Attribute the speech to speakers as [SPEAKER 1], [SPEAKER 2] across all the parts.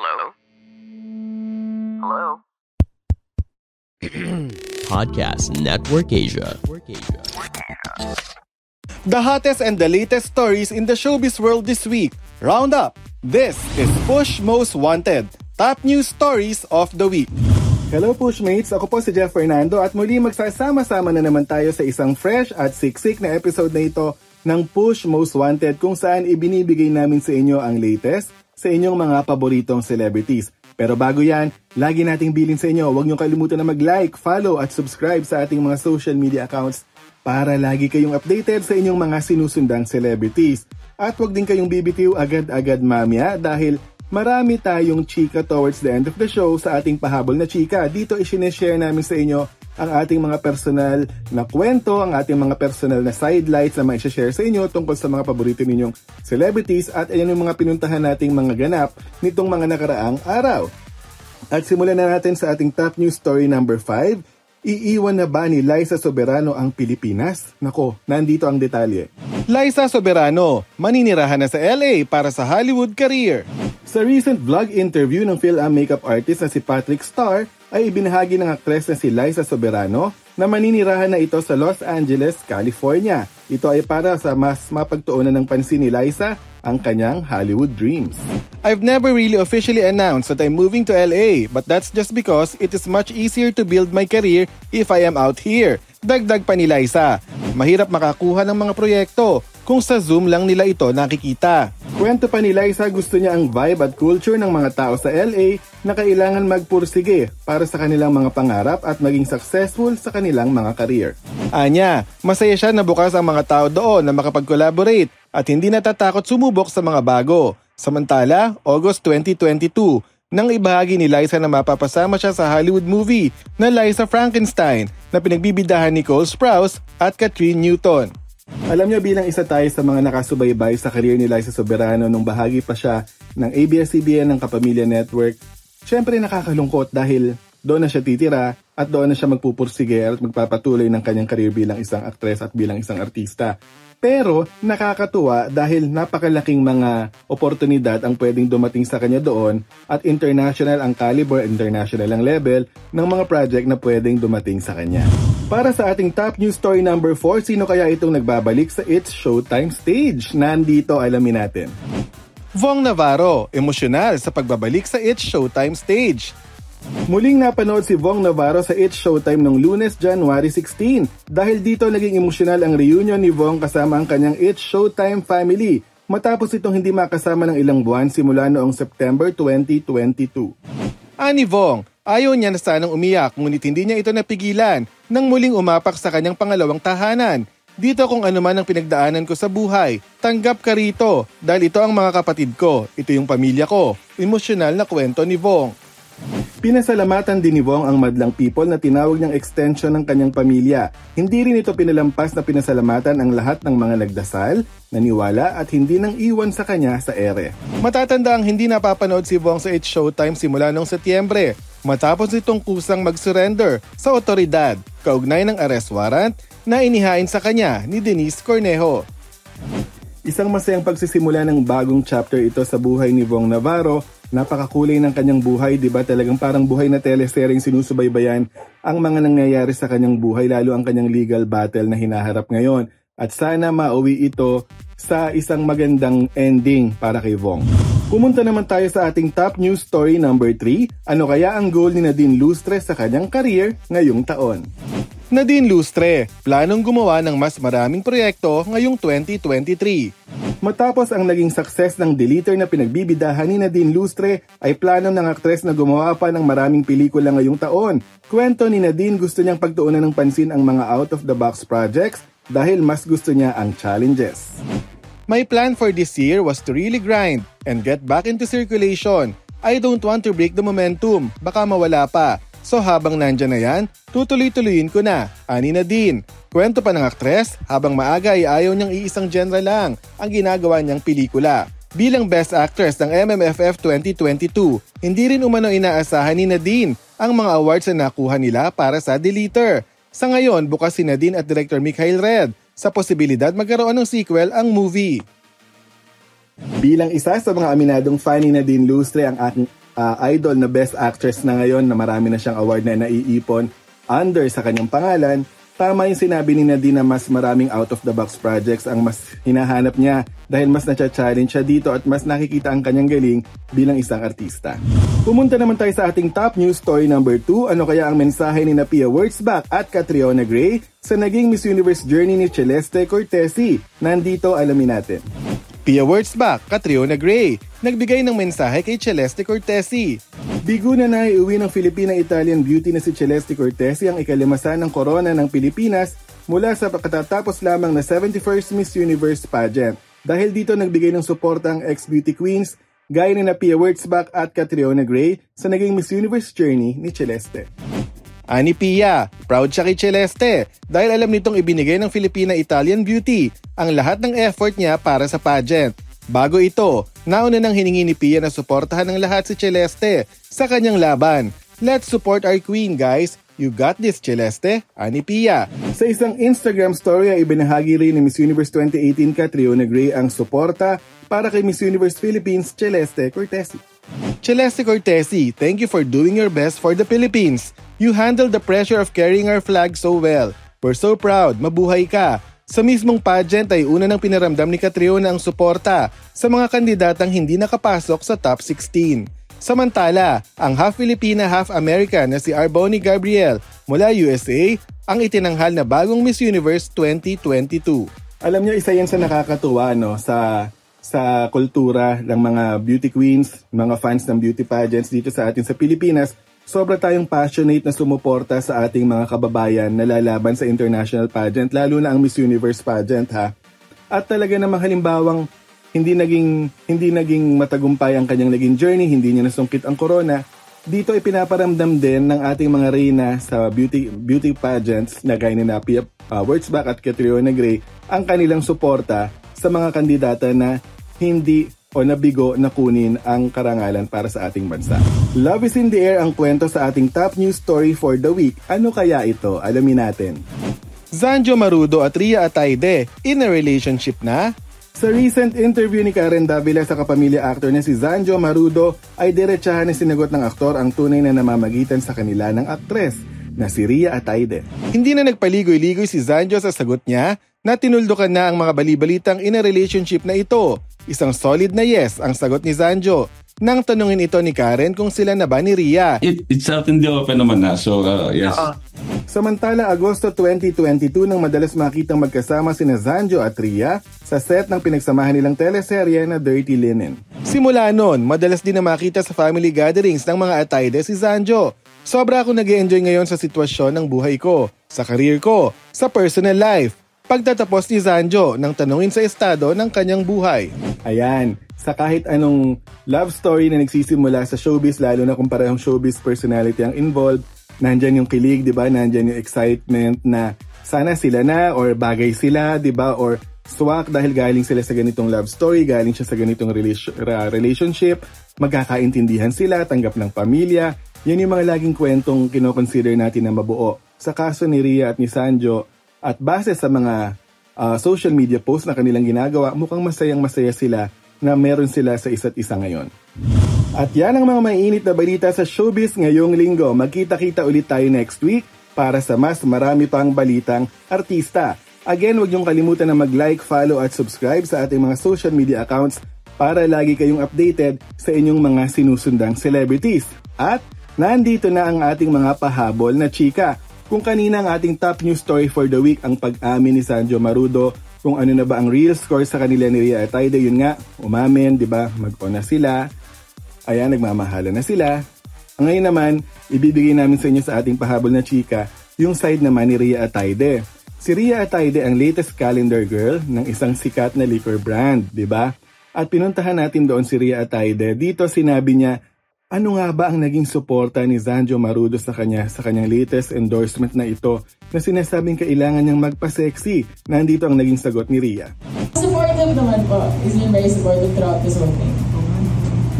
[SPEAKER 1] Hello? Hello?
[SPEAKER 2] Podcast Network Asia.
[SPEAKER 3] The hottest and the latest stories in the showbiz world this week. Round up. This is Push Most Wanted. Top news stories of the week. Hello Pushmates! Ako po si Jeff Fernando at muli magsasama-sama na naman tayo sa isang fresh at siksik na episode na ito ng Push Most Wanted kung saan ibinibigay namin sa inyo ang latest sa inyong mga paboritong celebrities. Pero bago yan, lagi nating bilin sa inyo, huwag niyo kalimutan na mag-like, follow at subscribe sa ating mga social media accounts para lagi kayong updated sa inyong mga sinusundang celebrities. At huwag din kayong bibitiw agad-agad mamya dahil marami tayong chika towards the end of the show sa ating pahabol na chika. Dito isineshare namin sa inyo ang ating mga personal na kwento, ang ating mga personal na sidelights na maishashare sa inyo tungkol sa mga paborito ninyong celebrities at ayan yung mga pinuntahan nating mga ganap nitong mga nakaraang araw. At simulan na natin sa ating top news story number 5. Iiwan na ba ni Liza Soberano ang Pilipinas? Nako, nandito ang detalye. Liza Soberano, maninirahan na sa LA para sa Hollywood career. Sa recent vlog interview ng film and makeup artist na si Patrick Starr, ay ibinahagi ng aktres na si Liza Soberano na maninirahan na ito sa Los Angeles, California. Ito ay para sa mas mapagtuunan ng pansin ni Liza ang kanyang Hollywood dreams. I've never really officially announced that I'm moving to LA, but that's just because it is much easier to build my career if I am out here. Dagdag pa ni Liza, mahirap makakuha ng mga proyekto kung sa Zoom lang nila ito nakikita. Kwento pa ni Liza gusto niya ang vibe at culture ng mga tao sa LA na kailangan magpursige para sa kanilang mga pangarap at maging successful sa kanilang mga career. Anya, masaya siya na bukas ang mga tao doon na makapag-collaborate at hindi natatakot sumubok sa mga bago. Samantala, August 2022, nang ibahagi ni Liza na mapapasama siya sa Hollywood movie na Liza Frankenstein na pinagbibidahan ni Cole Sprouse at Catherine Newton. Alam niyo bilang isa tayo sa mga nakasubaybay sa career ni Liza Soberano nung bahagi pa siya ng ABS-CBN ng Kapamilya Network, syempre nakakalungkot dahil doon na siya titira at doon na siya magpupursige at magpapatuloy ng kanyang career bilang isang aktres at bilang isang artista. Pero nakakatuwa dahil napakalaking mga oportunidad ang pwedeng dumating sa kanya doon at international ang caliber, international ang level ng mga project na pwedeng dumating sa kanya. Para sa ating top news story number 4, sino kaya itong nagbabalik sa It's Showtime stage? Nandito alamin natin. Vong Navarro, emosyonal sa pagbabalik sa It's Showtime stage. Muling napanood si Vong Navarro sa It's Showtime noong lunes, January 16 dahil dito naging emosyonal ang reunion ni Vong kasama ang kanyang It's Showtime family matapos itong hindi makasama ng ilang buwan simula noong September 2022. Ani Vong, ayaw niya na sanang umiyak ngunit hindi niya ito napigilan nang muling umapak sa kanyang pangalawang tahanan. Dito kung ano man ang pinagdaanan ko sa buhay, tanggap ka rito dahil ito ang mga kapatid ko, ito yung pamilya ko. Emosyonal na kwento ni Vong. Pinasalamatan din ni Wong ang madlang people na tinawag niyang extension ng kanyang pamilya. Hindi rin ito pinalampas na pinasalamatan ang lahat ng mga nagdasal, naniwala at hindi nang iwan sa kanya sa ere. Matatanda ang hindi napapanood si Wong sa It's Showtime simula noong Setyembre matapos itong kusang mag-surrender sa otoridad kaugnay ng arrest warrant na inihain sa kanya ni Denise Cornejo. Isang masayang pagsisimula ng bagong chapter ito sa buhay ni Vong Navarro. Napakakulay ng kanyang buhay, di ba? Talagang parang buhay na teleseryeng sinusubaybayan ang mga nangyayari sa kanyang buhay, lalo ang kanyang legal battle na hinaharap ngayon. At sana mauwi ito sa isang magandang ending para kay Vong. Pumunta naman tayo sa ating top news story number 3. Ano kaya ang goal ni Nadine Lustre sa kanyang career ngayong taon? Nadine Lustre, planong gumawa ng mas maraming proyekto ngayong 2023. Matapos ang naging success ng Deleter na pinagbibidahan ni Nadine Lustre, ay plano ng aktres na gumawa pa ng maraming pelikula ngayong taon. Kwento ni Nadine gusto niyang pagtuunan ng pansin ang mga out-of-the-box projects dahil mas gusto niya ang challenges. My plan for this year was to really grind and get back into circulation. I don't want to break the momentum, baka mawala pa. So habang nandyan na yan, tutuloy-tuloyin ko na. Ani na din. Kwento pa ng aktres, habang maaga ay ayaw niyang iisang genre lang ang ginagawa niyang pelikula. Bilang Best Actress ng MMFF 2022, hindi rin umano inaasahan ni Nadine ang mga awards na nakuha nila para sa Deleter. Sa ngayon, bukas si Nadine at Director Mikhail Red sa posibilidad magkaroon ng sequel ang movie. Bilang isa sa mga aminadong fan ni Nadine Lustre ang aking uh, idol na best actress na ngayon na marami na siyang award na naiipon under sa kanyang pangalan, tama yung sinabi ni Nadine na mas maraming out-of-the-box projects ang mas hinahanap niya dahil mas na-challenge siya dito at mas nakikita ang kanyang galing bilang isang artista. Pumunta naman tayo sa ating top news story number 2. Ano kaya ang mensahe ni Napia Wurtzbach at Catriona Gray sa naging Miss Universe journey ni Celeste Cortesi? Nandito alamin natin. Pia Wurtzbach, Catriona Gray, nagbigay ng mensahe kay Celeste Cortesi. Bigo na naiuwi ng Filipina-Italian beauty na si Celeste Cortesi ang ikalimasan ng corona ng Pilipinas mula sa pagkatapos lamang na 71st Miss Universe pageant. Dahil dito nagbigay ng suporta ang ex-beauty queens gaya ni na Pia Wurtzbach at Catriona Gray sa naging Miss Universe journey ni Celeste. Ani Pia, proud siya kay Celeste dahil alam nitong ibinigay ng Filipina-Italian beauty ang lahat ng effort niya para sa pageant. Bago ito, nauna nang hiningi ni Pia na suportahan ng lahat si Celeste sa kanyang laban. Let's support our queen guys! You got this, Celeste, ani Pia. Sa isang Instagram story ay ibinahagi rin ni Miss Universe 2018 Catriona Gray ang suporta para kay Miss Universe Philippines Celeste Cortesi. Celeste Cortesi, thank you for doing your best for the Philippines. You handled the pressure of carrying our flag so well. We're so proud, mabuhay ka. Sa mismong pageant ay una nang pinaramdam ni Catriona ang suporta sa mga kandidatang hindi nakapasok sa top 16. Samantala, ang half Filipina, half American na si Arboni Gabriel mula USA ang itinanghal na bagong Miss Universe 2022. Alam niyo, isa yan sa nakakatuwa no, sa sa kultura ng mga beauty queens, mga fans ng beauty pageants dito sa atin sa Pilipinas sobra tayong passionate na sumuporta sa ating mga kababayan na lalaban sa international pageant, lalo na ang Miss Universe pageant ha. At talaga namang halimbawang hindi naging hindi naging matagumpay ang kanyang naging journey, hindi niya nasungkit ang corona. Dito ay pinaparamdam din ng ating mga reyna sa beauty beauty pageants na gaya ni Napia uh, Wurtzbach at Catriona Gray ang kanilang suporta sa mga kandidata na hindi o nabigo na kunin ang karangalan para sa ating bansa. Love is in the air ang kwento sa ating top news story for the week. Ano kaya ito? Alamin natin. Zanjo Marudo at Ria Ataide in a relationship na? Sa recent interview ni Karen Davila sa kapamilya actor na si Zanjo Marudo ay diretsahan na sinagot ng aktor ang tunay na namamagitan sa kanila ng aktres na si Ria Ataide. Hindi na nagpaligoy-ligoy si Zanjo sa sagot niya na tinuldukan na ang mga balibalitang in a relationship na ito Isang solid na yes ang sagot ni Zanjo nang tanungin ito ni Karen kung sila na ba ni Ria.
[SPEAKER 1] It, it's out in the open naman na. So, uh, yes. Uh-huh.
[SPEAKER 3] Samantala, Agosto 2022 nang madalas makitang magkasama sina Zanjo at Ria sa set ng pinagsamahan nilang teleserye na Dirty Linen. Simula noon, madalas din na makita sa family gatherings ng mga atayde si Zanjo. Sobra ako nag enjoy ngayon sa sitwasyon ng buhay ko, sa career ko, sa personal life pagtatapos ni Zanjo nang tanungin sa estado ng kanyang buhay. Ayan, sa kahit anong love story na nagsisimula sa showbiz, lalo na kung parehong showbiz personality ang involved, nandyan yung kilig, di ba? Nandyan yung excitement na sana sila na or bagay sila, di ba? Or swak dahil galing sila sa ganitong love story, galing siya sa ganitong relation, relationship, magkakaintindihan sila, tanggap ng pamilya. Yan yung mga laging kwentong kinoconsider natin na mabuo. Sa kaso ni Ria at ni Sanjo, at base sa mga uh, social media posts na kanilang ginagawa, mukhang masayang masaya sila na meron sila sa isa't isa ngayon. At yan ang mga mainit na balita sa showbiz ngayong linggo. Magkita-kita ulit tayo next week para sa mas marami pang balitang artista. Again, huwag niyong kalimutan na mag-like, follow at subscribe sa ating mga social media accounts para lagi kayong updated sa inyong mga sinusundang celebrities. At nandito na ang ating mga pahabol na chika. Kung kanina ang ating top news story for the week ang pag-amin ni Sanjo Marudo kung ano na ba ang real score sa kanila ni Ria at Aida, yun nga, umamin, di ba, mag-on na sila. Ayan, nagmamahala na sila. Ngayon naman, ibibigay namin sa inyo sa ating pahabol na chika yung side naman ni Ria Ataide. Si Ria Ataide ang latest calendar girl ng isang sikat na liquor brand, di ba? At pinuntahan natin doon si Ria Ataide. Dito sinabi niya ano nga ba ang naging suporta ni Zanjo Marudo sa kanya sa kanyang latest endorsement na ito na sinasabing kailangan niyang magpa-sexy? Nandito ang naging sagot ni Ria.
[SPEAKER 4] Supportive naman po. He's been very supportive throughout this whole thing.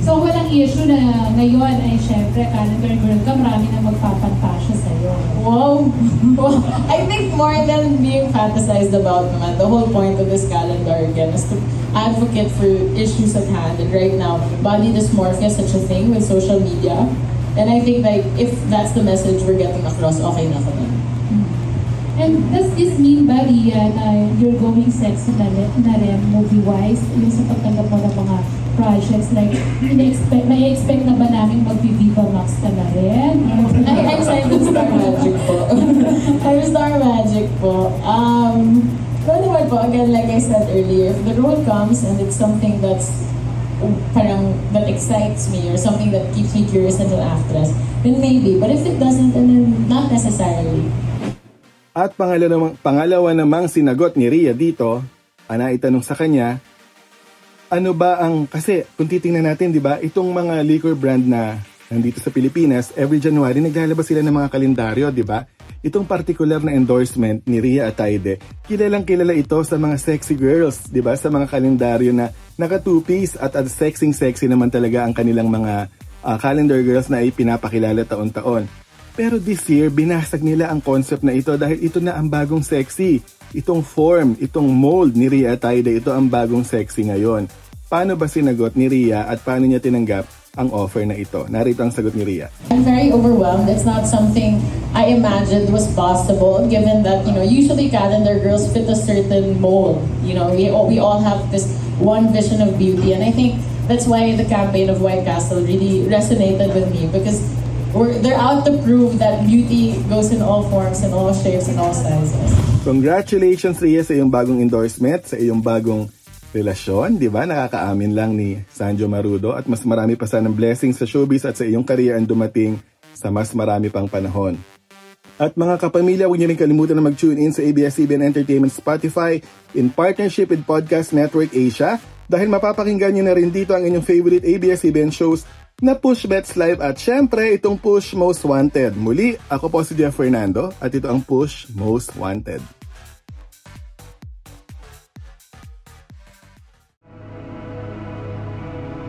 [SPEAKER 4] So walang issue na ngayon ay syempre calendar girl ka, marami na magpapantasya sa'yo.
[SPEAKER 5] Wow! I think more than being fantasized about naman, the whole point of this calendar again is to advocate for issues at hand. And right now, body dysmorphia is such a thing with social media. And I think like if that's the message we're getting across, okay na nun.
[SPEAKER 4] And does this mean ba, Ria, na you're going sexy na, na rin movie-wise? Yung sa pagtanggap mo ng mga projects, like, in-expect, may expect na ba namin mag-Viva Max ka na rin?
[SPEAKER 5] I'm signed with Star Magic po. I'm Star Magic po. Um, pero naman po, again, like I said earlier, if the role comes and it's something that's parang that excites me or something that keeps me curious as an actress, then maybe. But if it doesn't, then not necessarily.
[SPEAKER 3] At pangalawa namang, pangalawa namang sinagot ni Ria dito, ana itanong sa kanya, ano ba ang, kasi kung titingnan natin, di ba, itong mga liquor brand na nandito sa Pilipinas, every January naglalabas sila ng mga kalendaryo, di ba? Itong particular na endorsement ni Ria Ataide, kilalang kilala ito sa mga sexy girls, di ba? Sa mga kalendaryo na naka two-piece at at sexing sexy naman talaga ang kanilang mga ah, calendar girls na ipinapakilala taon-taon. Pero this year, binasag nila ang concept na ito dahil ito na ang bagong sexy. Itong form, itong mold ni Ria Ataide, ito ang bagong sexy ngayon. Paano ba sinagot ni Ria at paano niya tinanggap ang offer na ito? Narito ang sagot ni Ria.
[SPEAKER 5] I'm very overwhelmed. It's not something I imagined was possible, given that you know usually calendar girls fit a certain mold. You know, we all, we all have this one vision of beauty, and I think that's why the campaign of White Castle really resonated with me because we're, they're out to prove that beauty goes in all forms, and all shapes, and all sizes.
[SPEAKER 3] Congratulations Ria sa iyong bagong endorsement, sa iyong bagong relasyon, di ba? Nakakaamin lang ni Sanjo Marudo at mas marami pa sanang blessings sa showbiz at sa iyong career ang dumating sa mas marami pang panahon. At mga kapamilya, huwag niyo rin kalimutan na mag-tune in sa ABS-CBN Entertainment Spotify in partnership with Podcast Network Asia dahil mapapakinggan niyo na rin dito ang inyong favorite ABS-CBN shows na Push Bets Live at syempre itong Push Most Wanted. Muli, ako po si Jeff Fernando at ito ang Push Most Wanted.